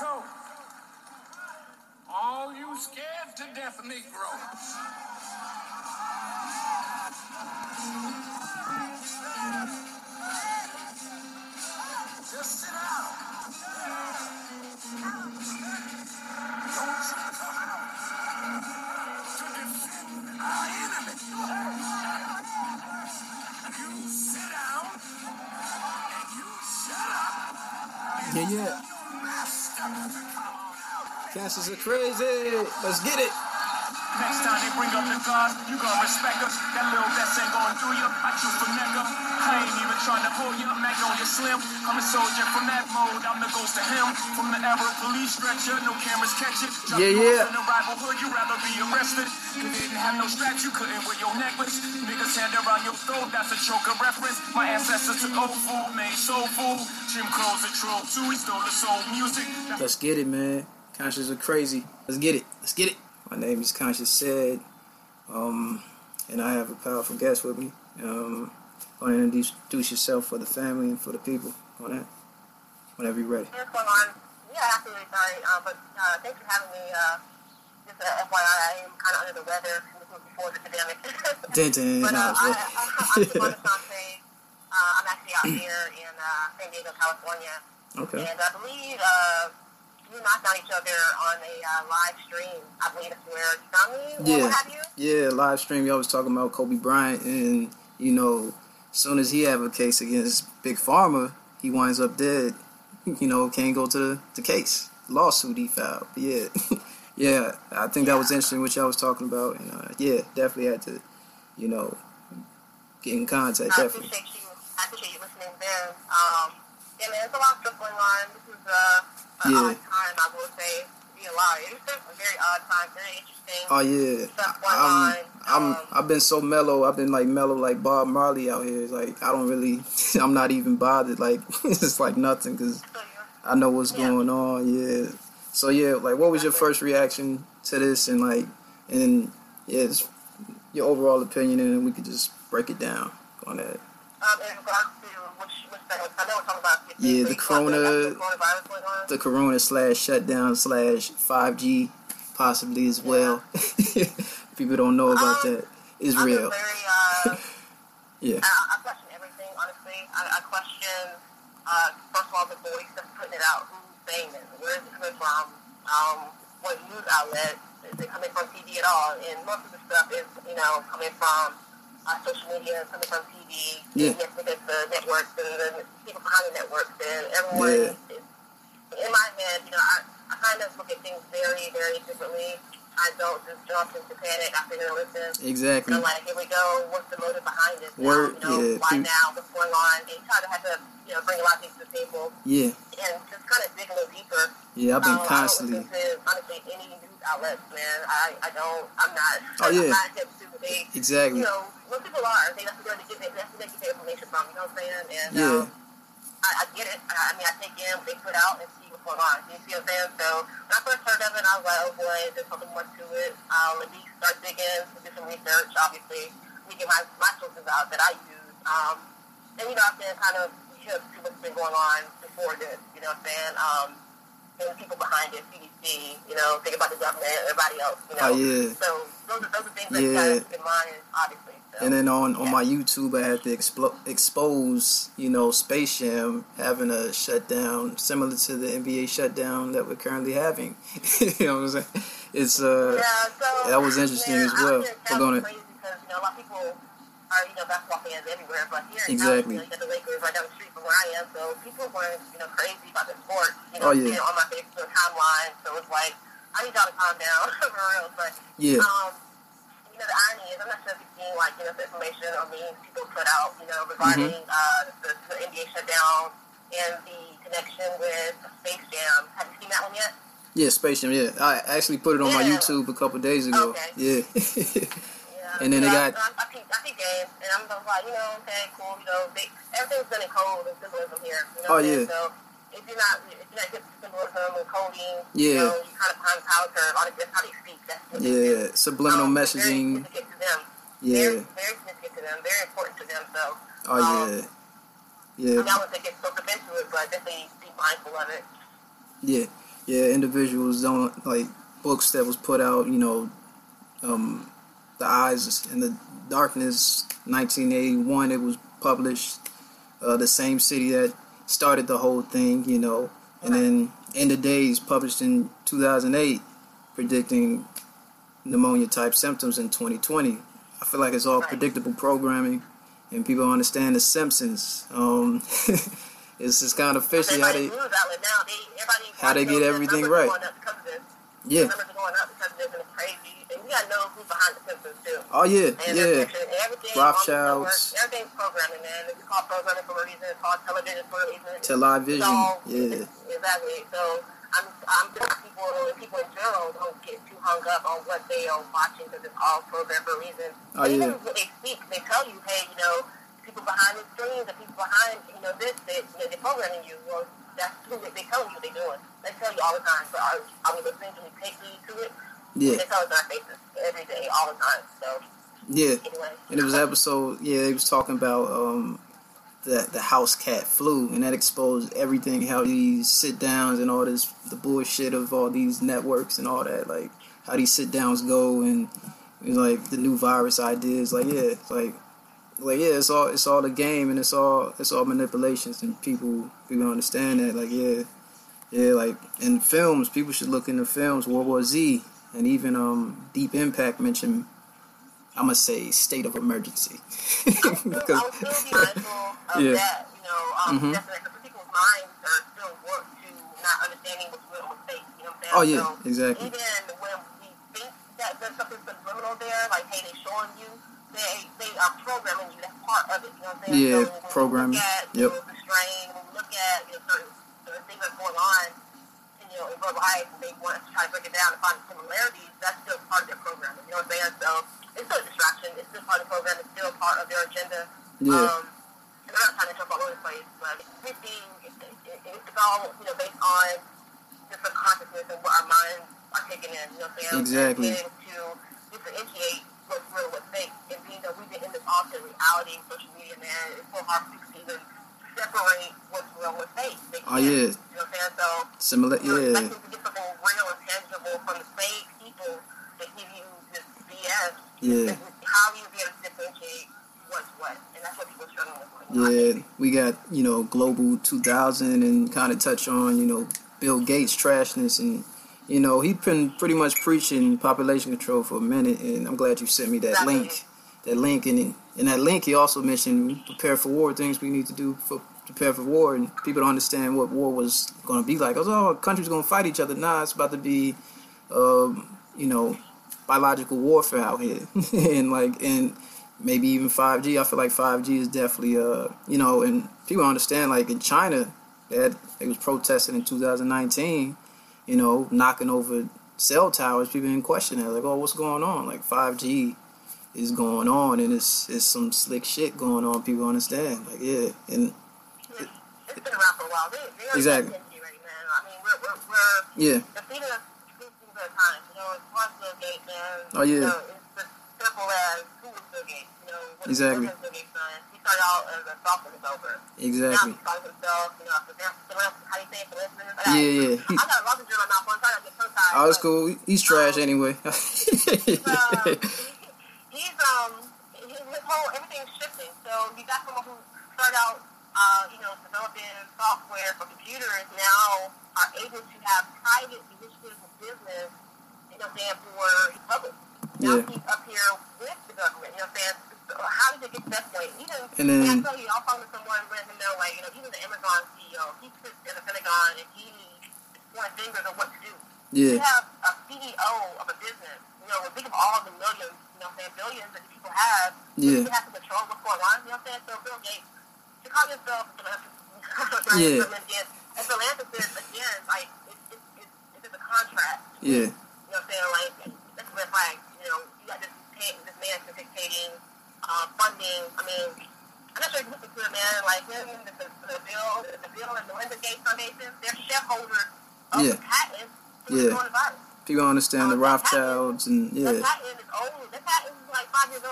So, all you scared to death Negroes. Just sit down. Don't you Cancers are crazy. Let's get it. Next time they bring up the guards, you gon' respect us. That little vest ain't gon' do you. I choose for nigga. I ain't even trying to pull you. Magnolia Slim. I'm a soldier from that mode. I'm the ghost of him. From the of police stretcher, no cameras catch it. Drop Yeah, yeah. In the rival hood, you rather be arrested. You didn't have no straps, you couldn't wear your necklace. Niggas hand around your throat, that's a choker reference. My ancestors took old food, made soul food. Jim Crow's a troll too, he stole the soul music. That's Let's get it, man. Conscious are crazy. Let's get it. Let's get it. My name is Conscious Said, um, and I have a powerful guest with me. Um, go ahead and introduce yourself for the family and for the people. Go ahead. Whenever you're ready. Going on? Yeah, absolutely sorry, uh, but uh, thanks for having me. Uh, just uh, FYI, I am kind of under the weather. This was before the pandemic. Dun, dun, but uh, I, I, I'm Asante. Uh, I'm actually out here in uh, San Diego, California, Okay. and I believe uh, you and I found each other on a uh, live stream. I believe that's where me. Yeah. What have you? Yeah, live stream. Y'all was talking about Kobe Bryant, and you know, as soon as he have a case against Big Pharma, he winds up dead. You know, can't go to the, the case lawsuit he filed. But yeah, yeah. I think that was interesting what y'all was talking about, and uh, yeah, definitely had to, you know, get in contact. I Definitely. appreciate you. I appreciate you listening then. Um, yeah, man, there's a lot of stuff going on. This is uh, Yeah. Will say, be a very odd time, very interesting. Oh yeah, I'm. I'm, Um, I've been so mellow. I've been like mellow, like Bob Marley out here. It's like I don't really, I'm not even bothered. Like it's like nothing because I know what's Yeah. going on. Yeah. So yeah, like what was your first reaction to this, and like, and yeah, your overall opinion, and we could just break it down. On that. Um, in regards Yeah, the corona- coronavirus going on. The Corona slash shutdown slash five G, possibly as well. People don't know about Um, that. It's I'm real. very, uh, Yeah. I, I question everything, honestly. I, I question, uh, first of all, the voice that's putting it out. Who's saying it? Where is it coming from? Um, what news outlet? Is it coming from TV at all? And most of the stuff is, you know, coming from uh, social media, coming from TV. Yeah. Yes, because the networks and the people behind the networks and everyone. Yeah. Is, in my head, you know, I, I kind of look at things very, very differently. I don't just jump into panic. I figure, listen, Exactly. so like, here we go. What's the motive behind this? Now, you know, yeah, why pe- now? What's going on? And try to have to, you know, bring a lot of things to the table Yeah. and just kind of dig a little deeper. Yeah. I've been Um, constantly. I don't listen to honestly any news outlets, man. I, I don't. I'm not. Oh, yeah. I'm not hip to they. Exactly. You know, most people are. They that's where they get that's where they get their information from. You know what I'm saying? And Yeah. um, I, I get it. I, I mean, I take in they put out and see what's going on. You see what I'm saying? So when I first heard of it, I was like, oh boy, there's something more to it. Um, let me start digging, do some research. Obviously, let me get my my sources out that I use. Um, and you know, I've been kind of hip to what's been going on before this. You know what I'm saying? Um, and the people behind it, CDC. You know, think about the government, everybody else. You know. Oh, yeah. So those are those are things that you Yeah. gotta keep in mind, obviously. So. And then on, on my YouTube, I had to explo- expose, you know, Space Jam having a shutdown similar to the NBA shutdown that we're currently having. you know what I'm saying? It's uh, Yeah, so that was interesting man, as well. We're gonna- because you know a lot of people are you know basketball fans everywhere, but here in Exactly. California, you got the Lakers right down the street from where I am, so people weren't you know crazy about the sport. You Oh, know, yeah. seeing on my Facebook timeline, so it's like I need y'all to calm down for real. But Yeah. um, you know the irony is I'm not sure if you've seen like you know the information or memes people put out you know regarding Mm-hmm. uh, the, the NBA shutdown and the connection with Space Jam. Have you seen that one yet? yeah, Space Jam. Yeah, I actually put it on my Yeah. YouTube a couple days ago. Okay. Yeah. Yeah. And then they got- I, I, peep, I peep games, and I'm just like, you know, okay, cool, you know, they, everything's done in code and symbolism here. You Oh, know what yeah. So if you're not, if you're not to symbolism and coding, Yeah. you know, you kind of the power curve. All that's how they speak. That's what they yeah, subliminal Um, messaging. Very significant to them. Yeah. Very, very significant to them. Very important to them. So. Oh um, yeah. I mean, I Yeah. wouldn't think it's so into it, but definitely be mindful of it. Yeah. yeah, individuals don't like books that was put out. You know, um, the eyes in the darkness, 1981. It was published. Uh, the same city that started the whole thing. You know, and then End of Days published in 2008, predicting pneumonia type symptoms in 2020. I feel like it's all predictable programming, and people understand the Simpsons. Um, it's just kind of fishy how they, now, they, How they get everything right. Going up because of this. yeah. Crazy. And you gotta know who's behind the too. Oh yeah, And yeah. everything Rothschilds. everything's programming, man. It's called programming for a reason. It's called television for a reason. Television, all- yeah. Exactly. So I'm, I'm just people people in general don't get too hung up on what they are watching because it's all programmed for a reason. Oh, yeah. Even when they speak, they tell you, hey, you know, people behind the screens, the people behind, you know, this, they, you know, they're programming you. Well, that's who they, they tell you they're doing. They tell you all the time. So are, are we listening? Do we take heed to it? Yeah, us in our faces every day, all the time. So yeah. anyway. And it was an episode. Yeah, they was talking about um, the the house cat flu, and that exposed everything. How these sit downs and all this the bullshit of all these networks and all that. Like how these sit downs go and it's like the new virus ideas. Like yeah, it's like like yeah, it's all it's all a game and it's all it's all manipulations and people people understand that. Like yeah, yeah. Like in films, people should look into films. World War Z and even um Deep Impact mentioned. I'm gonna say state of emergency because I'll still mindful of Yeah. that. You know, um, Mhm. definitely because people's minds are still warped to not understanding what's real and what's fake. You know what I'm saying? Oh, yeah, so exactly. Even when we think that there's something subliminal there, like hey, they're showing you, they they are programming you. That's part of it. You know what I'm saying? Yeah, so when programming. We look at, you Yep. know, the strain. When we look at you know, certain, certain things that's going on. You know, in real life, and they want to try to break it down and find similarities. That's still part of their programming. You know what I'm saying? So it's still a distraction. It's still part of the program. It's still part of their agenda. Yeah. Um, and I'm not trying to jump all over the place, but everything it, it, it's all you know based on different consciousness and what our minds are taking in. You know what I'm saying? Exactly. And to differentiate what's real what's fake, and being that we've been in this alternate reality, social media, man, it's so hard to even separate what's real what's fake. They Oh, yeah. You know what I'm saying? So similar. you're Yeah, expecting to get something real and tangible from the fake people that give you this BS. Yeah. How do you be able to differentiate what's what? And that's what people struggling with. yeah. We got you know global 2000 and kind of touch on you know Bill Gates trashness and. You know, he's been pretty much preaching population control for a minute, and I'm glad you sent me that Exactly. link. That link, and in that link, he also mentioned prepare for war, things we need to do for prepare for war, and people don't understand what war was going to be like. Was, oh, countries going to fight each other. Nah, it's about to be, um, you know, biological warfare out here, and like, and maybe even 5G. I feel like 5G is definitely, uh, you know, and people understand. Like in China, had, they was protesting in 2019, you know, knocking over cell towers. People in question that, like, oh, what's going on? Like 5G is going on, and it's it's some slick shit going on. People understand, like, yeah, and It's, it's been around for a while. They, they're Exactly. right now. I mean, we're, we're, we're yeah, the at a. You know, it's one Gates, man. Oh, yeah. You know, it's simple as who is Bill Gates? You know, what Exactly. is Bill Gates done? He started out as a software developer. Now exactly. he's calling himself, you know, philanthropist. How do you say it? Yeah, yeah. I got a lot of in my mouth. I'm trying to get tongue tied. Oh, it's cool. He's trash anyway. uh, he's um his, his whole everything's shifting. So you got someone who started out uh, you know, developing software for computers now are able to have private initiatives of business, you know saying, for public. Now Yeah. he's up here with the government, you know what I'm saying? So how did it get to that point? Even And then- I tell you, I'll talk someone letting him know, like, you know, even the Amazon CEO, he sits in the Pentagon and he points fingers on what to do. You yeah, have a CEO of a business, you know, think of all the millions, you know what I'm saying, billions that people have. Yeah. You have to control what's going on, you know what I'm saying? So Bill Gates, to call yourself a philanthropist, Yeah. a philanthropist, again, like, it's, it's, it's, it's contract. yeah, You know what I'm saying? Like, that's a red flag. You know, you got this, pay, this man dictating uh, funding. I mean, I'm not sure if you listen to it, man. Like, him, the, the, the bill, the bill and Melinda Gates Foundation, they're shareholders of Yeah. the patent to Yeah. the coronavirus. people understand the Rothschilds and yeah, patent is old. That patent is like five years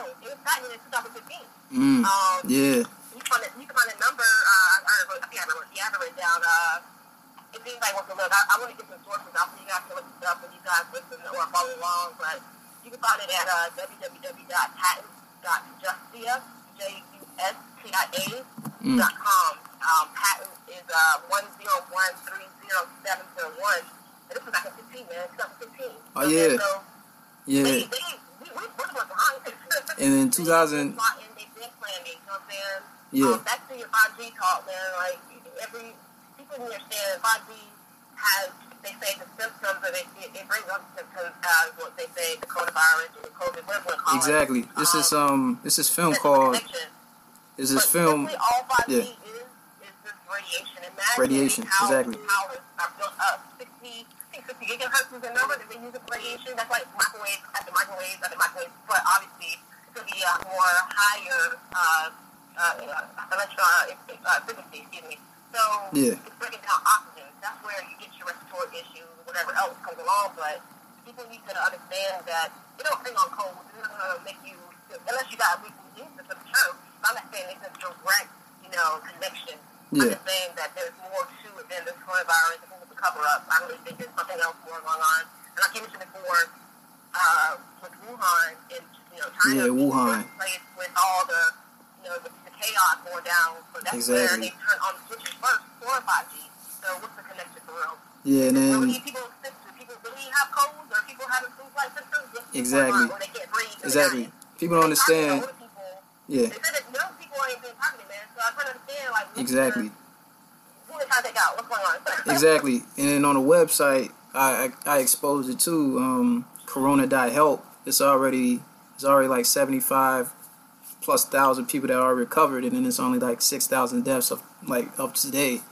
It in 2015. mm, Um, yeah, you can find, it, you can find a number. Uh, I, I, wrote, I think I wrote, yeah, I have it written down. Uh, if anybody wants to look, I, I want to get some sources out so you guys can look this up and you guys listen or follow along. But you can find it at uh, www.patent.justia, J-U-S-T-I-A Mm. dot com. Um, patent is uh, 101307001. And this was back in 15, man. 2015. Oh, So, yeah. So, Yeah. they, they, we, we, we're the ones behind it. And in 2000 been plotting, they've been planning, you know what I'm saying? Yeah. Um, back to your 5G talk, man. Like, every, people understand 5G has, they say, the symptoms of it, it, it brings up symptoms as what they say, the coronavirus or the COVID, whatever call Exactly. it. This is Um, um this is film called connection. this is But film all 5G yeah. is, is this radiation. Imagine Radiation, how exactly. towers are built up. 60, I think 60 gigahertz is the number that they use for radiation. That's like microwave after microwave after microwave. But obviously, it's going to be a more higher uh, uh, electron uh, frequency, excuse me. So Yeah. it's breaking down oxygen. That's where you get your respiratory issues, whatever else comes along. But people need to understand that they don't bring on cold. It's not going to make you, unless you got a weak immune system, true. I'm not saying it's a direct, you know, connection. I'm just saying that there's more to it than this coronavirus. I think it's a cover up. I really think there's something else more going on. And like you mentioned before, uh, with Wuhan, and you know, China Yeah, Wuhan. place with all the, you know, the, the chaos going down. So that's where Exactly. they turn on the switches first for 5G. So what's the connection for real? yeah, and really, then people, people really have colds or people having flu-like symptoms? What's Exactly. Or they can't breathe. exactly. People don't not- they target understand. people. Yeah, They said that young people ain't being targeted, man. So I try to understand, like, exactly. the- who they What's going on? Exactly. And then on the website, I I, I exposed it to um, Corona.help. It's already it's already like seventy five plus thousand people that are recovered, and then it's only like six thousand deaths of like up to date.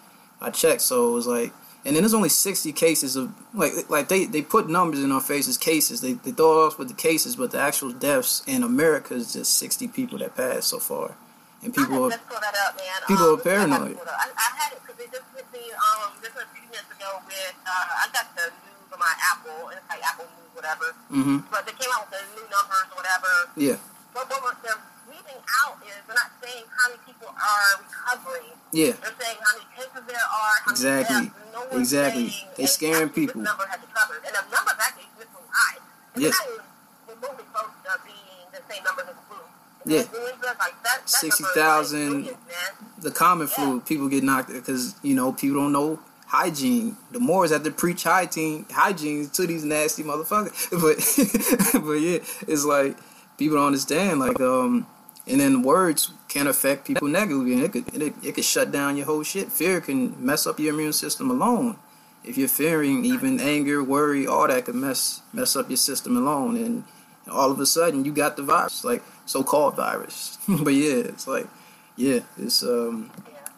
I checked, so it was like, and then there's only sixty cases of like like they they put numbers in our faces, cases. They they throw us with the cases, but the actual deaths in America is just sixty people that passed so far, and people I are up, people um, are paranoid. I, had it. I, I had it because it just hit me um, just a few minutes ago with, uh, I got the news on my Apple, and it's like Apple News, whatever. hmm But they came out with the new numbers or whatever. yeah But what they're leaving out is they're not saying how many people are recovering. yeah They're saying how many cases there are, how Exactly. many deaths. No one's Exactly. saying They scaring people. This number has recovered, and the numbers actually really high. And Yeah. Not even remotely close to being the same numbers as. Yeah. Like that, that 60,000 number is like millions, man. the common flu, people get knocked because you know people don't know hygiene. The Moors have to preach hygiene, hygiene to these nasty motherfuckers. But but yeah, it's like people don't understand. Like um, and then words can affect people negatively, and it could it, it could shut down your whole shit. Fear can mess up your immune system alone. If you're fearing, even anger, worry, all that could mess mess up your system alone, and all of a sudden you got the virus, like so-called virus. but yeah, it's like yeah, it's um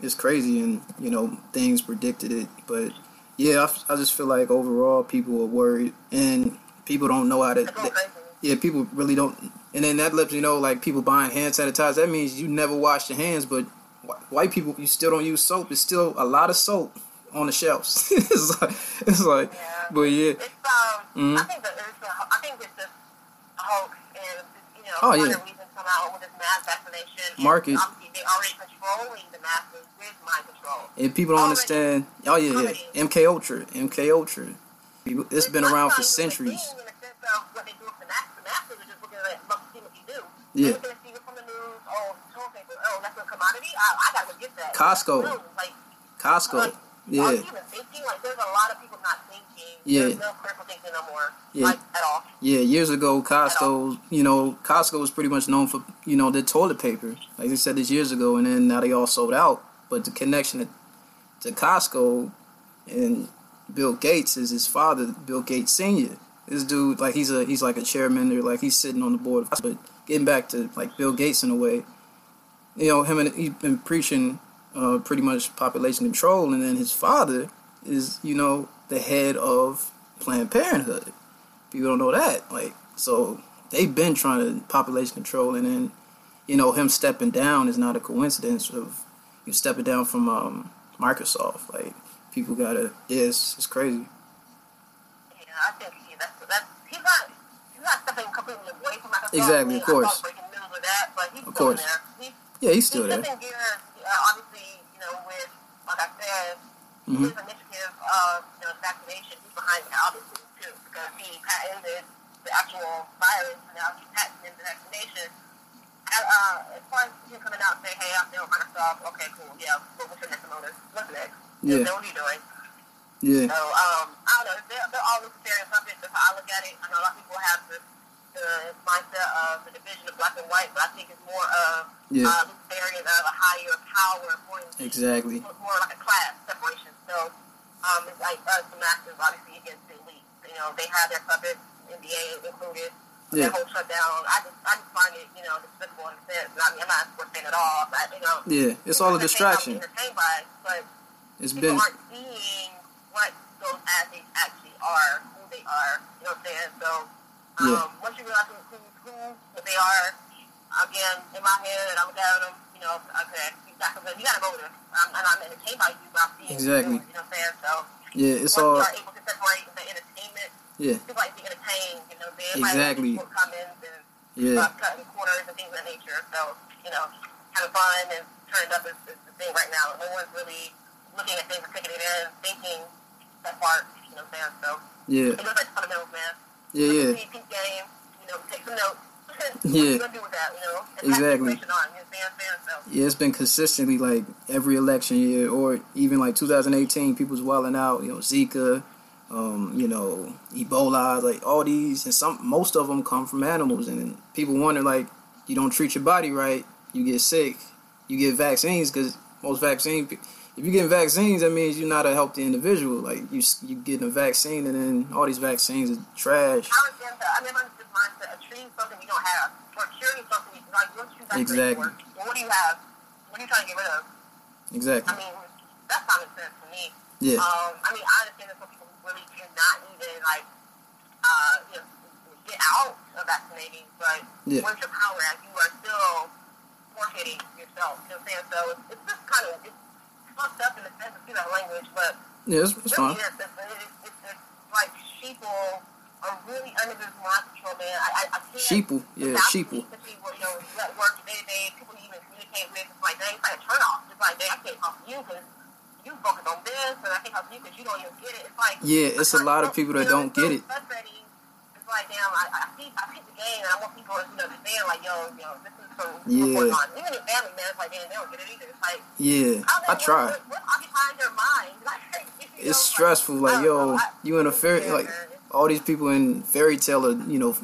it's crazy and you know things predicted it but yeah I, I just feel like overall people are worried and people don't know how to crazy. yeah people really don't and then that lets you know like people buying hand sanitizer that means you never wash your hands but wh- white people you still don't use soap it's still a lot of soap on the shelves it's like it's like Yeah. but yeah It's um, Mhm. I think that it's a, I think it's just a hoax, and you know, Oh, yeah. Come out with this mass vaccination. and Market. Obviously, they already controlling the masses with mind control. and people don't Already. understand oh yeah yeah MK Ultra MK Ultra People- it's been around for centuries In the sense of what they do with the masses, the masses are looking at what you do. Yeah. They're looking to see what's on the news. Oh, Toilet paper. Oh, that's a commodity. I, I gotta get that. Costco. Like, Costco like, yeah Are you even thinking? Like, there's a lot of people not thinking. Yeah. There's no critical thinking no more. Yeah. Like, at all. Yeah, years ago, Costco, you know, Costco was pretty much known for, you know, their toilet paper. Like they said this years ago, and then now they all sold out. But the connection to, to Costco and Bill Gates is his father, Bill Gates Senior. This dude, like he's a he's like a chairman, or like he's sitting on the board. Of, but getting back to like Bill Gates in a way, you know, him and he's been preaching uh, pretty much population control, and then his father is, you know, the head of Planned Parenthood people don't know that. Like, so they've been trying to population control, and then you know him stepping down is not a coincidence of you stepping down from um, Microsoft. Like, people gotta, yeah, it's, crazy. Yeah, I think he, that's, that's, he's not, he's not stepping completely away from Microsoft. Exactly, of course. saw breaking news with that, Of course. He's, Yeah, he's still he's there. gears, uh, obviously, you know, with, like I said, Mhm. his initiative of you know, vaccination, he's behind that obviously too, because he patented the actual virus and now he's patenting the vaccination. And, uh, as far as him coming out and saying, hey, I'm doing of stuff, okay, cool, yeah, but what's your next motive? What's next? Yeah. What are you doing? Yeah. So, um, I don't know. They're, they're all luciferian puppets. That's how I look at it. I know a lot of people have the, the mindset of the division of black and white, but I think it's more of Yeah. uh, luciferian of a higher power, more, Exactly. more like a class separation. So, um, it's like us, the masters, obviously against the elite. You know, they have their puppets, NBA included. Yeah. Their whole shutdown. I just, I just find it, you know, despicable in a sense. I mean, I'm not a sports fan at all, but you know, Yeah. It's all a distraction. Entertained by it, but It's people been aren't seeing what those athletes actually are, who they are. You know what I'm saying? So um, Yeah. once you realize who, who, who they are, again, in my head, I look at them. You know, okay, you got something, you got a motive. I'm, and I'm entertained by you, but I'm seeing Exactly. You, you know what I'm saying? So yeah. It's all you are able to separate the entertainment, yeah. people like to be entertained. You know, what I'm saying? Everybody Exactly. put comments and Yeah. uh, cutting corners and things of that nature. So, you know, having fun and turning up is, is the thing right now. No one's really looking at things and taking it in, thinking that part. You know what I'm saying? So, Yeah. it goes back to fundamentals, man. Yeah. Look Yeah. the Peak game, you know, take some notes. Yeah. you gonna do with that, you know? And pass the Exactly. on, you know what I'm saying? So, Yeah, it's been consistently like every election year, or even like 2018, people's wilding out. You know, Zika, um, you know, Ebola, like all these, and some most of them come from animals. And people wonder like, you don't treat your body right, you get sick. You get vaccines because most vaccines, if you get vaccines, that means you're not a healthy individual. Like you, you getting a vaccine, and then all these vaccines are trash. I understand that. I never understood mindset of treating something you don't have, or curing something, you- like, you Exactly. Well, what do you have? What are you trying to get rid of? Exactly. I mean, that's common sense to me. Yeah. Um, I mean, I understand that some people really cannot even like, uh, you know, get out of vaccinating, but Yeah. where's your power at? You are still forfeiting yourself. You know what I'm saying? So it's, it's just kind of it's fucked up in the sense of that language, but Yeah, it's, it's really fine. is. It's, it's, it's, it's like sheeple are really under this mind control, man. I, I, I can't. Sheeple, yeah, sheeple. the People, you know, at work day to day, people you even communicate with, it's like, dang, it's like a turn off. It's like, dang, I can't talk to you because you focus on this, and I can't to you because you don't even get it. It's like, Yeah, it's a lot of people that don't get it. It's like, damn, I, I see, I see the game, and I want people to understand, like, yo, yo, this is Yeah. Even in family, man, it's like, damn, they don't get it either. It's like, Yeah, I try. What, what, what's occupying their mind? It's stressful. Like, yo, you in a fairy like all these people in fairy tale, or, you know,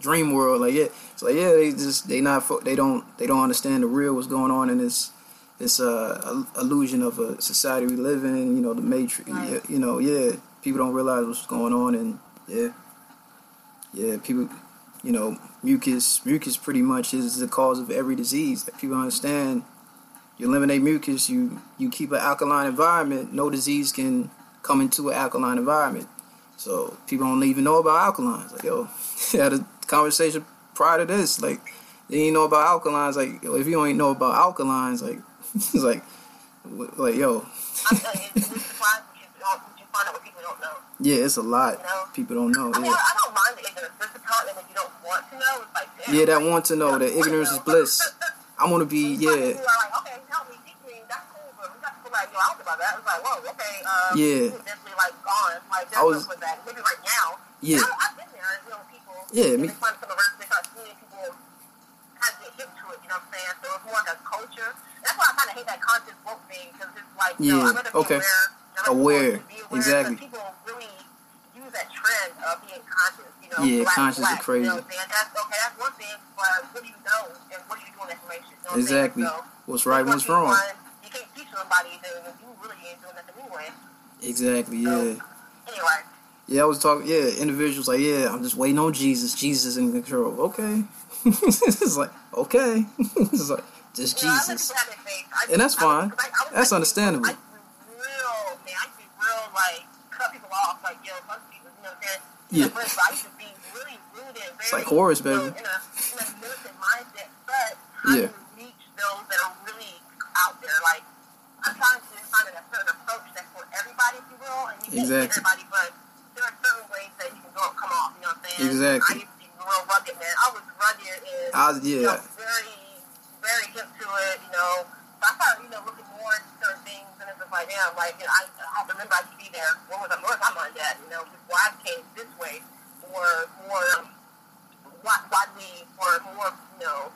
dream world. Like, yeah, it's like yeah, they just they not, they don't they don't understand the real what's going on in this this uh illusion of a society we live in. You know, the matrix. Right. You know, yeah, people don't realize what's going on, and yeah, yeah, people. You know, mucus mucus pretty much is the cause of every disease. That people understand. You eliminate mucus, you you keep an alkaline environment. No disease can come into an alkaline environment. So people don't even know about alkalines. Like yo, had a conversation prior to this. Like they didn't know about alkalines. Like yo, if you don't know about alkalines, like it's like like yo, you, it's really surprised you, don't, you find out what people don't know. yeah, it's a lot. People don't know. I mean, Yeah, I, don't mind the ignorance. There's the that you don't want to know, it's like, damn. yeah, that want to know that ignorance is want to know. bliss. I want to be yeah. like, okay, help me, teach me. That's cool, but we got people like, yo, I don't about that. It's like, whoa, okay. Um, Yeah. Definitely like gone. Like, I was- that. Maybe right now. Yeah. I, I've been there. You know, people. Yeah, me- They find some events, they start seeing people kind of get hip to it. You know what I'm saying? So it's more like a culture. That's why I kind of hate that conscious woke thing because it's like, Yeah, I'd rather be okay. aware. Aware, aware exactly. People really use that trend of being conscious. You know, Yeah, black, conscious is crazy. You know I'm? That's okay. That's one thing, but what do you know and what do you do with that information? You know Exactly. So, What's right, what's wrong. You can't teach somebody that you really ain't doing nothing anyway. Exactly. Yeah. Anyway, Yeah, I was talking. Yeah, individuals like, yeah, I'm just waiting on Jesus. Jesus in control. Okay, it's like okay, it's like just you know, I let Jesus. people have their faith. I, And that's fine. I, I was That's understandable. I be real, man. I be real, like, cut people off, like, yo, fuck people, you know what I'm saying? Yeah. But I used to be really rooted, very, It's like know, baby. In a, in a militant mindset, but Yeah. do you reach those that are really out there? Like, I'm trying to find a approach that's for everybody, if you will, and you can't Exactly. everybody, but there are certain ways that you can go come off, you know what I'm saying? Exactly. I used to be real rugged, man. I was rugged and I was you know, very, very hip to it, you know. So I started, you know, looking more into certain things, and it's just like, damn, like, you know, I, I remember I should be there. What was I, where was I mind at? You know, before I came this way, or more, why, why we were more, you know,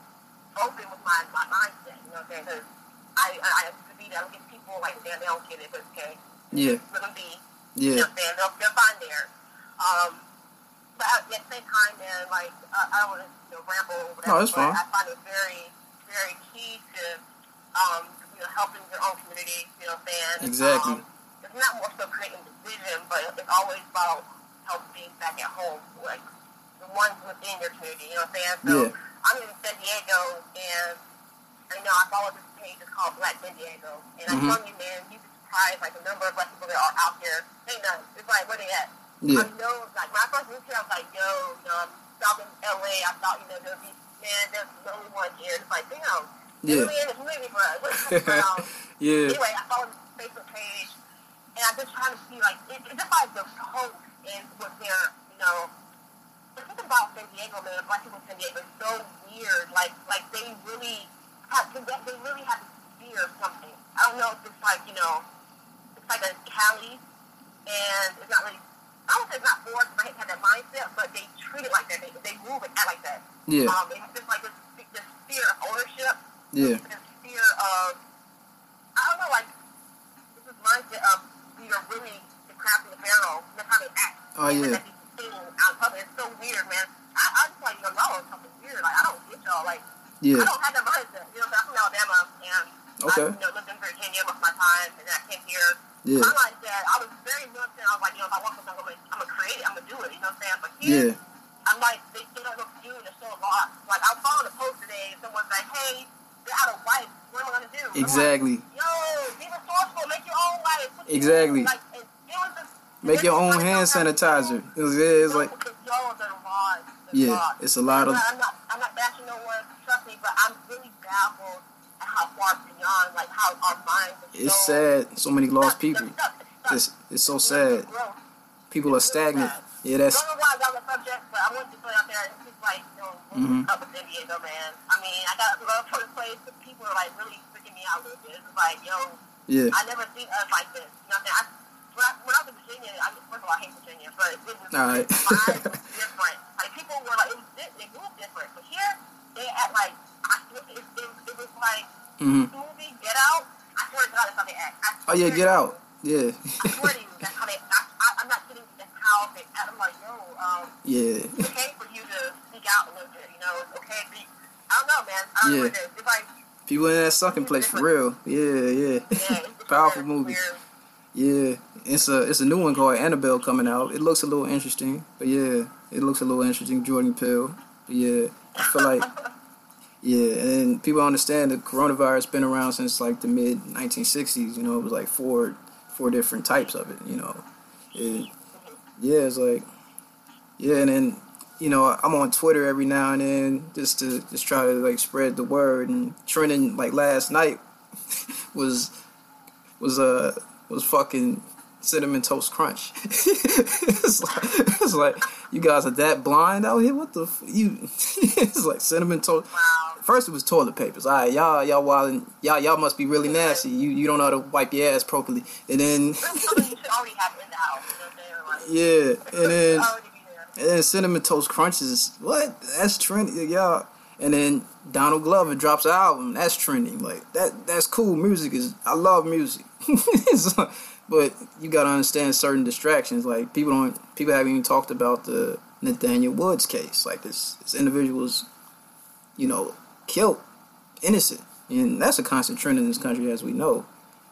open with my, my mindset, you know what I'm saying? Because I, I, I used to be there. I look at people like, damn, they don't get it, but it's okay. Yeah, Let them be. You yeah, know what I'm saying? They'll, they're fine there. Um, but at the same time, man, like, uh, I don't want to you know, ramble or whatever, No, it's fine. I find it very, very key to, um, you know, helping your own community, you know what Exactly. Um, it's not more so creating division, but it's always about helping back at home, like, the ones within your community, you know what I'm saying? So, Yeah. I'm in San Diego, and, you know, I follow this page, it's called Black San Diego, and I'm Mhm. telling you, man, you'd be surprised, like, the number of black people that are out here. Ain't none. It's like, where they at? yeah, I know, like, when I first moved here, I was like, yo, you know, I'm in LA. I thought, you know, there'd be, man, there's no one here. It's like, damn, Yeah. really in the community, bro. um, yeah, anyway, I followed this Facebook page, and I'm just trying to see, like, it, it's just like the hope and what they're, you know, the thing about San Diego, man, black people in San Diego is so weird. Like, like they really have, they really have this fear of something. I don't know if it's like, you know, it's like a Cali, and it's not really, I don't say it's not forced, but they have that mindset, but they treat it like that. They, they move and act like that. Yeah, Um, have just like this, this fear of ownership, yeah, this fear of, I don't know, like, this is mindset of we are really the crap in the barrel. That's how they act. Oh, yeah. things out public. It's so weird, man. I, I just like, you know, y'all are something weird. Like, I don't get y'all. Like, yeah. I don't have that mindset. You know, I'm from Alabama, and Okay. I, you know, lived in Virginia most of my time, and then I came here. Yeah. My mindset, I was very militant. I was like, you know, if I want something, I'm gonna, I'm gonna create it. I'm gonna do it. You know what I'm saying? But here, yeah, I'm like, they, they don't know what to do, and they're so lost. Like, I found a post today, and someone's like, hey, they're out of wife. What am I gonna do? I'm like, exactly. Yo, be resourceful. Make your own life. What you Exactly. do? Like, and it was just, Make your own like, hand y'all have- sanitizer. It was, yeah, it's like, Y'all are the laws. The yeah, it's a lot of, I'm not, I'm not bashing no one. Trust me, but I'm really baffled at how far beyond, like how our minds. Are it's so sad. So many lost stuck, people. stuck, stuck. It's it's so It's sad. gross. People are stagnant. Yeah, that's don't know why I got the subject, but I wanted to put out there, it's just like, you know, mm-hmm. up with San Diego, man. I mean, I got love for the place, but people are like really freaking me out a little bit. It's like, yo, yeah, I never seen us like this. You know what I'm saying? I, when, I, was in Virginia, I first of all, I hate Virginia, but it was, All right. the vibe was different. Like, people were like, it was, they moved different. But here, they act like, I, it, it, it was like, hmm the movie, Get Out, I swear to God, that's how they act. Oh yeah, get out. Yeah, I swear to you, that's how they. I, I, I'm not kidding. That's how they. act. I'm like, yo, um, yeah, it's okay for you to speak out a little bit. You know, it's okay. Be, I don't know, man. I don't know what it is. It's like, people in that sucking place for real. Yeah, yeah. yeah, Powerful movie. Weird. Yeah, it's a it's a new one called Annabelle coming out. It looks a little interesting, but yeah, it looks a little interesting. Jordan Peele, but yeah, I feel like yeah, and people understand the coronavirus been around since like the mid 1960s. You know, it was like four four different types of it. You know, it, yeah, it's like yeah, and then you know I'm on Twitter every now and then just to just try to like spread the word and trending like last night was was uh was fucking cinnamon toast crunch. it's, like, it's like you guys are that blind out here. What the f- you? it's like cinnamon toast. First it was toilet papers. All right, y'all y'all wildin', y'all y'all must be really nasty. You you don't know how to wipe your ass properly. And then That's something you should already have in the house. You know what I'm saying? Like, yeah, and then oh, there. and then cinnamon toast crunches. What? That's trending, y'all. And then Donald Glover drops an album. That's trending. Like that. That's cool. Music is. I love music. But you gotta understand certain distractions. Like people don't. People haven't even talked about the Nathaniel Woods case. Like this. This individual was, you know, killed, innocent, and that's a constant trend in this country, as we know.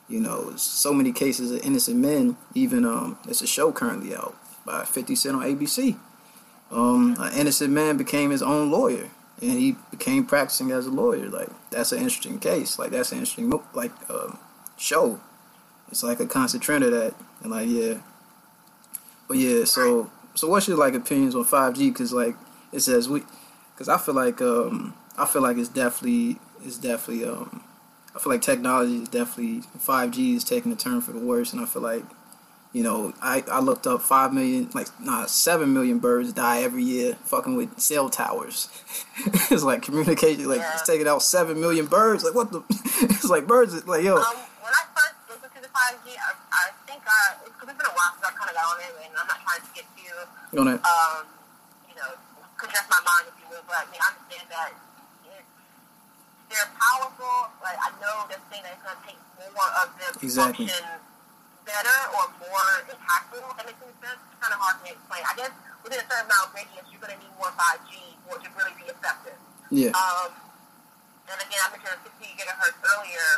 You know, so many cases of innocent men. Even um, there's a show currently out by 50 Cent on ABC. Um, an innocent man became his own lawyer, and he became practicing as a lawyer. Like that's an interesting case. Like that's an interesting like um, show. It's like a constant trend of that, and like yeah. But yeah, so so what's your like opinions on 5G? Because like it says we, because I feel like um I feel like it's definitely it's definitely um I feel like technology is definitely 5G is taking a turn for the worse, and I feel like you know, I, I looked up five million, like nah, seven million birds die every year fucking with cell towers. it's like communication, like it's taking out seven million birds. Like what the? it's like birds, like yo, Um, when I first listened to the to watch, so I kind of got on it, and I'm not trying to get too, On um, you know, congest my mind, if you will. But I mean, I understand that it's, they're powerful. Like I know they're saying that going to take more of them to Exactly. function better or more impactful. If that makes any sense. It's kind of hard to explain. I guess within a certain amount of radius, you're going to need more 5G for it to really be effective. Yeah. Um, and again, I mentioned 60 gigahertz earlier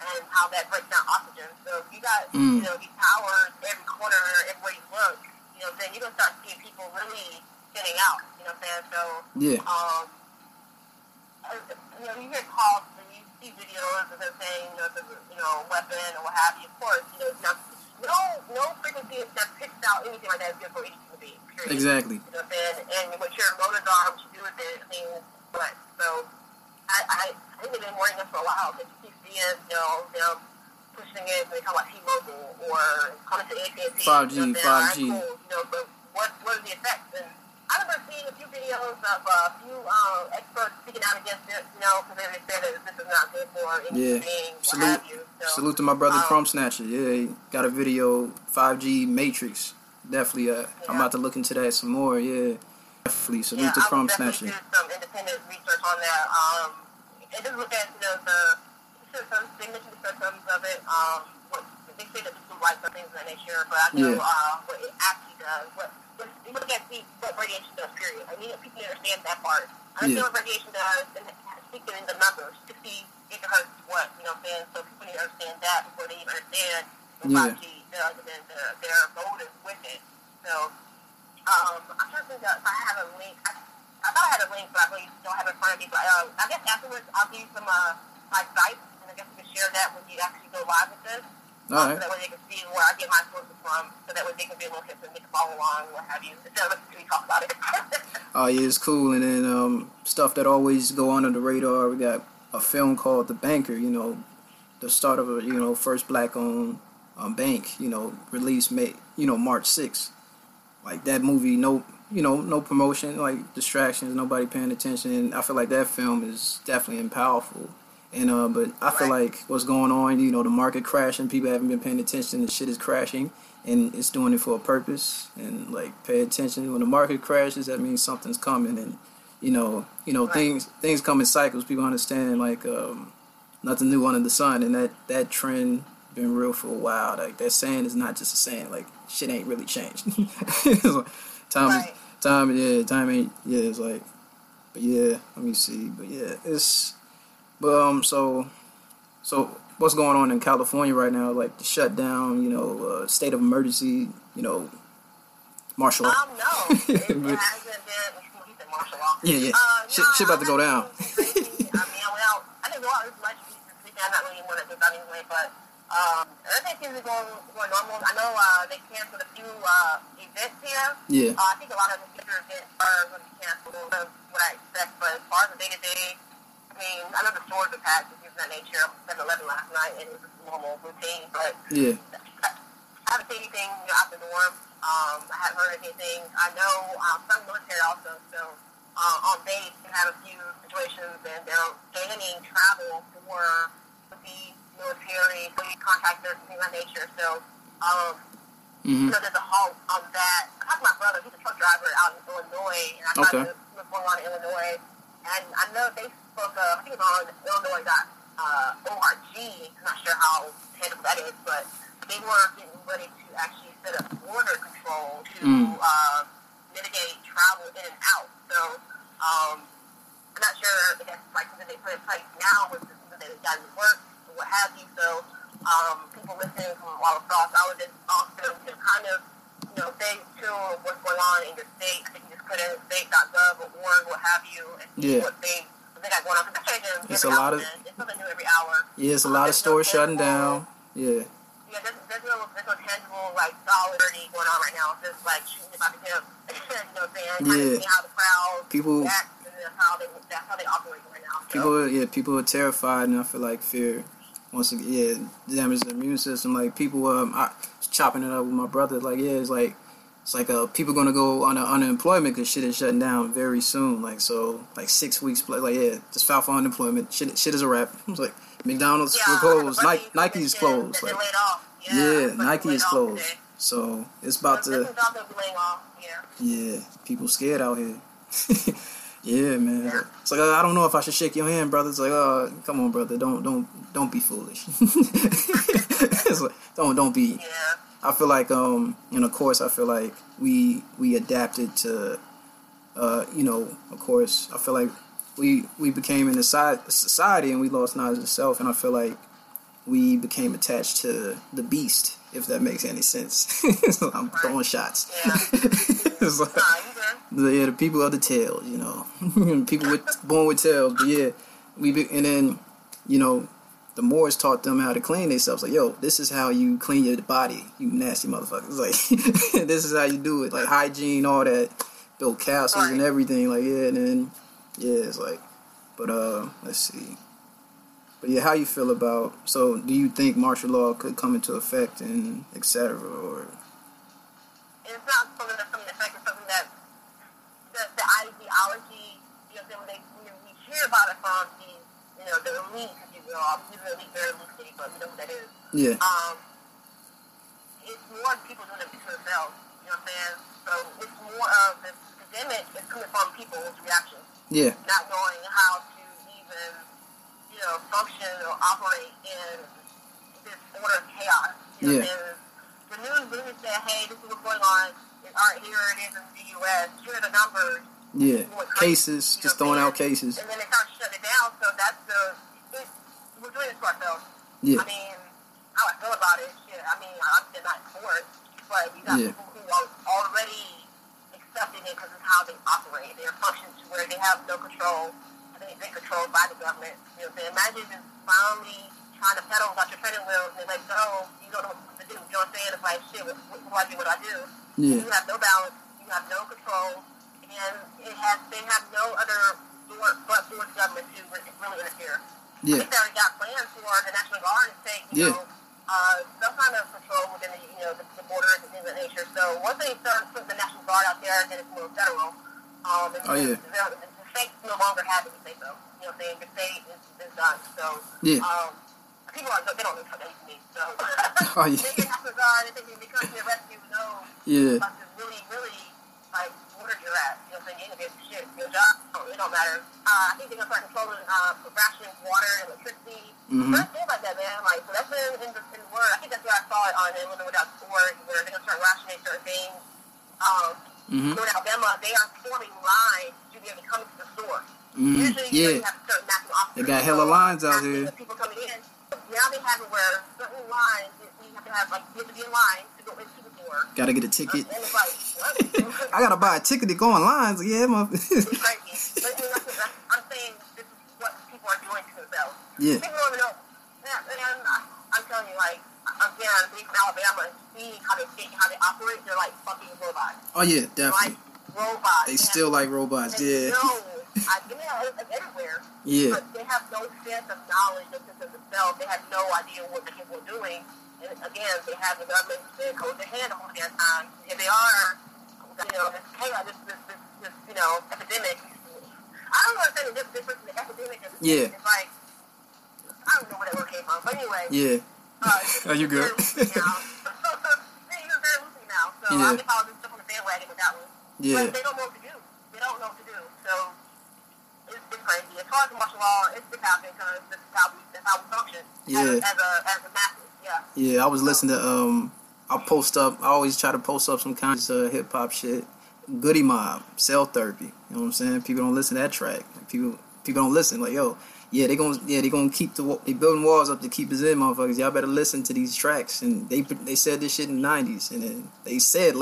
and how that breaks down oxygen. So if you got, Mm. you know, these towers every corner, everywhere you look, you know, then you're going to start seeing people really thinning out, you know what I'm saying? So, Yeah. um, you know, you hear calls and you see videos of them saying, you know, it's a, you know, weapon or what have you. Of course, you know, now, no, no frequency that picks out anything like that is good for any human being, period. Exactly. You know what I'm saying? And what your motives are, what you do with it, I mean, what? So, I, I, I think they've been warning us for a while because you keep seeing, you know, them pushing it they talk about T-Mobile or coming to AT&T. 5G, you know, 5G. saying? Cool, you know, but what, what are the effects? And I remember seeing a few videos of uh, a few um, experts speaking out against it, you know, because they said that this is not good for any Yeah. what Salute, have you. So, salute to my brother um, Crumb Snatcher. Yeah, he got a video 5G Matrix. Definitely, uh, I'm about to look into that some more. Yeah, definitely. Salute yeah, to Crumb Snatcher. do some independent research on that. Um, and just look at you know the symptoms, they mentioned symptoms of it. Um, what they say that the blue lights things of that nature, but I know Yeah. uh, what it actually does. What what you look at see what radiation does. Period. I need people to understand that part. I understand Yeah. what radiation does, and speaking in the numbers, 60 gigahertz is what you know. what I'm saying so. People need to understand that before they even understand what Yeah. 5G does and then their, motive with it. So. Um, I'm trying to think if I have a link. I, I thought I had a link, but I really don't have it in front of me. But uh, I guess afterwards, I'll give you some uh, my site, share that when you actually go live with this. All Um. So that way they can see where I get my sources from, so that way they can be a little hip and they can follow along, what have you, instead of listening to me talk about it. Oh yeah, it's cool. And then um, stuff that always go under the radar. We got a film called The Banker. You know, the start of a you know first black-owned um, bank. You know, released May you know March 6th. Like that movie, no you know no promotion, like distractions, nobody paying attention. I feel like that film is definitely powerful. And uh, but I feel like what's going on, you know, the market crashing, people haven't been paying attention, the shit is crashing, and it's doing it for a purpose. And like, pay attention when the market crashes, that means something's coming. And you know, you know, Right. things things come in cycles. People understand like um, nothing new under the sun, and that that trend been real for a while. Like that saying is not just a saying. Like shit ain't really changed. Like, time Right. is time. Yeah, time ain't. Yeah, it's like. But yeah, let me see. But yeah, it's. But um, so, so what's going on in California right now? Like the shutdown, you know, uh, state of emergency, you know, martial law. um, no, it, hasn't been. Martial law. Yeah, yeah. Uh, Shit- no, shit about to go I'm down. not doing anything crazy. I mean, I went out. I didn't go out as much this. I'm not really one that goes out anyway, but um, everything seems to be going, going normal. I know uh, they canceled a few uh, events here. Yeah. Uh, I think a lot of the future events are going to be canceled. What I expect. But as far as the day to day, I mean, I know the stores are packed. Things of that nature. I was 7 last night, and it was normal routine. But Yeah, I haven't seen anything you know, out the norm. Um, I haven't heard anything. I know um, some military also, so uh, on base, they have a few situations, and they're banning travel for the military, police contractors, and things of that nature. So, um, hmm you know, there's a halt on that. I talked to my brother, he's a truck driver out in Illinois, and I Okay. talked to what's going on in Illinois. And I know they spoke of, I think it was on Illinois dot, uh, ORG, I'm not sure how tangible that is, but they were getting ready to actually set up border control to Mm. uh, mitigate travel in and out. So um, I'm not sure if that's like something they put in place now with something that got to work or what have you. So um, people listening from all across, I would just also to kind of you know stay tuned what's going on in your state. I think you just put in state.gov or org, what have you, and see Yeah. what they what they got going on. 'Cause it's a lot of-. It's something new every hour. yeah. It's a Um, lot of there's no stores shutting down. Yeah, yeah, there's, there's no there's no tangible like solidarity going on right now. It's just like shooting about the hip. you know what I'm saying? Kind Yeah. of seeing how the crowd People- that's how they that's how they operate right now. So, people. Yeah, people are terrified, and I feel like fear. Once again, yeah, damages the immune system. Like people, um, I was chopping it up with my brother. Like, yeah, it's like it's like uh, people gonna go on unemployment because shit is shutting down very soon. Like so, like six weeks. Like yeah, just file for unemployment. Shit, shit is a wrap. It's like McDonald's yeah, will close. everybody Nike, Nike's closed. Like off. Yeah, yeah, Nike is closed. today. So it's about to is all gonna be laying off. Yeah. yeah, people scared out here. yeah, man. Yeah. It's like uh, I don't know if I should shake your hand, brother. It's like, uh, come on, brother, don't don't don't be foolish. like, don't don't be. Yeah. I feel like um, and of course, I feel like we we adapted to, uh, you know, of course, I feel like we we became in a society and we lost knowledge of self, and I feel like we became attached to the beast, if that makes any sense. so I'm throwing shots. Yeah. Like- the, yeah, the people of the tails, you know, people with born with tails. But yeah, we be, and then you know, the Moors taught them how to clean themselves. Like, yo, this is how you clean your body, you nasty motherfuckers. Like, this is how you do it. Like hygiene, all that, build castles and everything. Like, yeah, and then yeah, it's like, but uh, let's see. But yeah, how you feel about? So, do you think martial law could come into effect and etc. Or it's not something that's something that's like it's something that the, the ideology, you know, when they when we hear about it from the you know the elite, you will, I'm elite very loosely, but you know what that is. yeah, Um, it's more people doing it to themselves. You know what I'm saying? So it's more of the epidemic is coming from people's reactions, yeah, not knowing how to even you know function or operate in this order of chaos. You know Yeah. The news really say, hey, this is what's going on. All right, here it is in the U.S. Here are the numbers. yeah. Cases, you just throwing out cases. And then they start shutting it down. So that's the it, we're doing this to ourselves. Yeah. I mean, how I feel about it, shit. I mean, I'm still not for it, but you got Yeah. people who are already accepting it because of how they operate. They're functions where they have no control. I think they're controlled by the government. You know, what I'm saying? imagine just finally trying to pedal without your training wheels and they're like, no, you don't know what to do. You know what I'm saying? It's like, shit, what, what do I do? What do I do? Yeah. You have no balance. You have no control. And it has, they have no other door but for the government to really interfere. Yeah, they already got plans for the National Guard to take, you Yeah. know, uh, some kind of control within the, you know, the, the borders and things of that nature. So once they start putting the National Guard out there, then it's more federal. Um, and Oh, yeah. the, the, the states no longer have it to say so. You know The state is, is done. So, Yeah. um, people are, they don't know what they need. So, Oh, yeah. they get National Guard, they think they become the rescue, no yeah, to really, really, like, where you're at. You know saying? You ain't gonna get shit. Your job, it don't matter. Uh, I think they're gonna start controlling uh, rationing water and electricity. Mhm. First things like that, man. Like, so that's been in in word. I think that's where I saw it on Illinois.org, where they're gonna start rationing certain things. Um, Mhm. so in Alabama, they are forming lines to be able to come to the store. Mhm. Usually, Yeah. you have certain national officers. They got hella lines out here. People coming in. Now they have it where certain lines, you have to have, like, you have to be in line to go into the. Gotta get a ticket. Like. I gotta buy a ticket to go online. So yeah, my crazy. But, I mean, that's, that's, I'm saying this is what people are doing to themselves. Yeah. People don't even know. And I'm telling you, like, again, being from Alabama and seeing how they think, how they operate, they're like fucking robots. oh yeah, Like, definitely. robots. They still like robots. Yeah, know, I, like everywhere. yeah, But they have no sense of knowledge, of themselves. They have no idea what the people are doing. And again, they have the government to hold their hand all the time. If they are, you know, this chaos, this, this, this, this you know, epidemic. I don't understand the difference between the epidemic and the Yeah. It's like, I don't know where that word came from. But anyway. yeah. Uh, Are you good? Now. They use very loosely now. So Yeah. I think I'll just jump on the bandwagon with that one. Yeah. But they don't know what to do. They don't know what to do. So it's, it's crazy. As far as martial law, it's, it's happening because this is how we, that's how we function Yeah. as, as a as a masses. Yeah. Yeah, I was listening to um I'll post up I always try to post up some kind of uh, hip hop shit. Goodie Mob, Cell Therapy. You know what I'm saying? People don't listen to that track. People people don't listen. Like, yo, yeah, they gonna yeah, they gonna keep the they building walls up to keep us in, motherfuckers. Y'all better listen to these tracks. And they they said this shit in the nineties and then they said later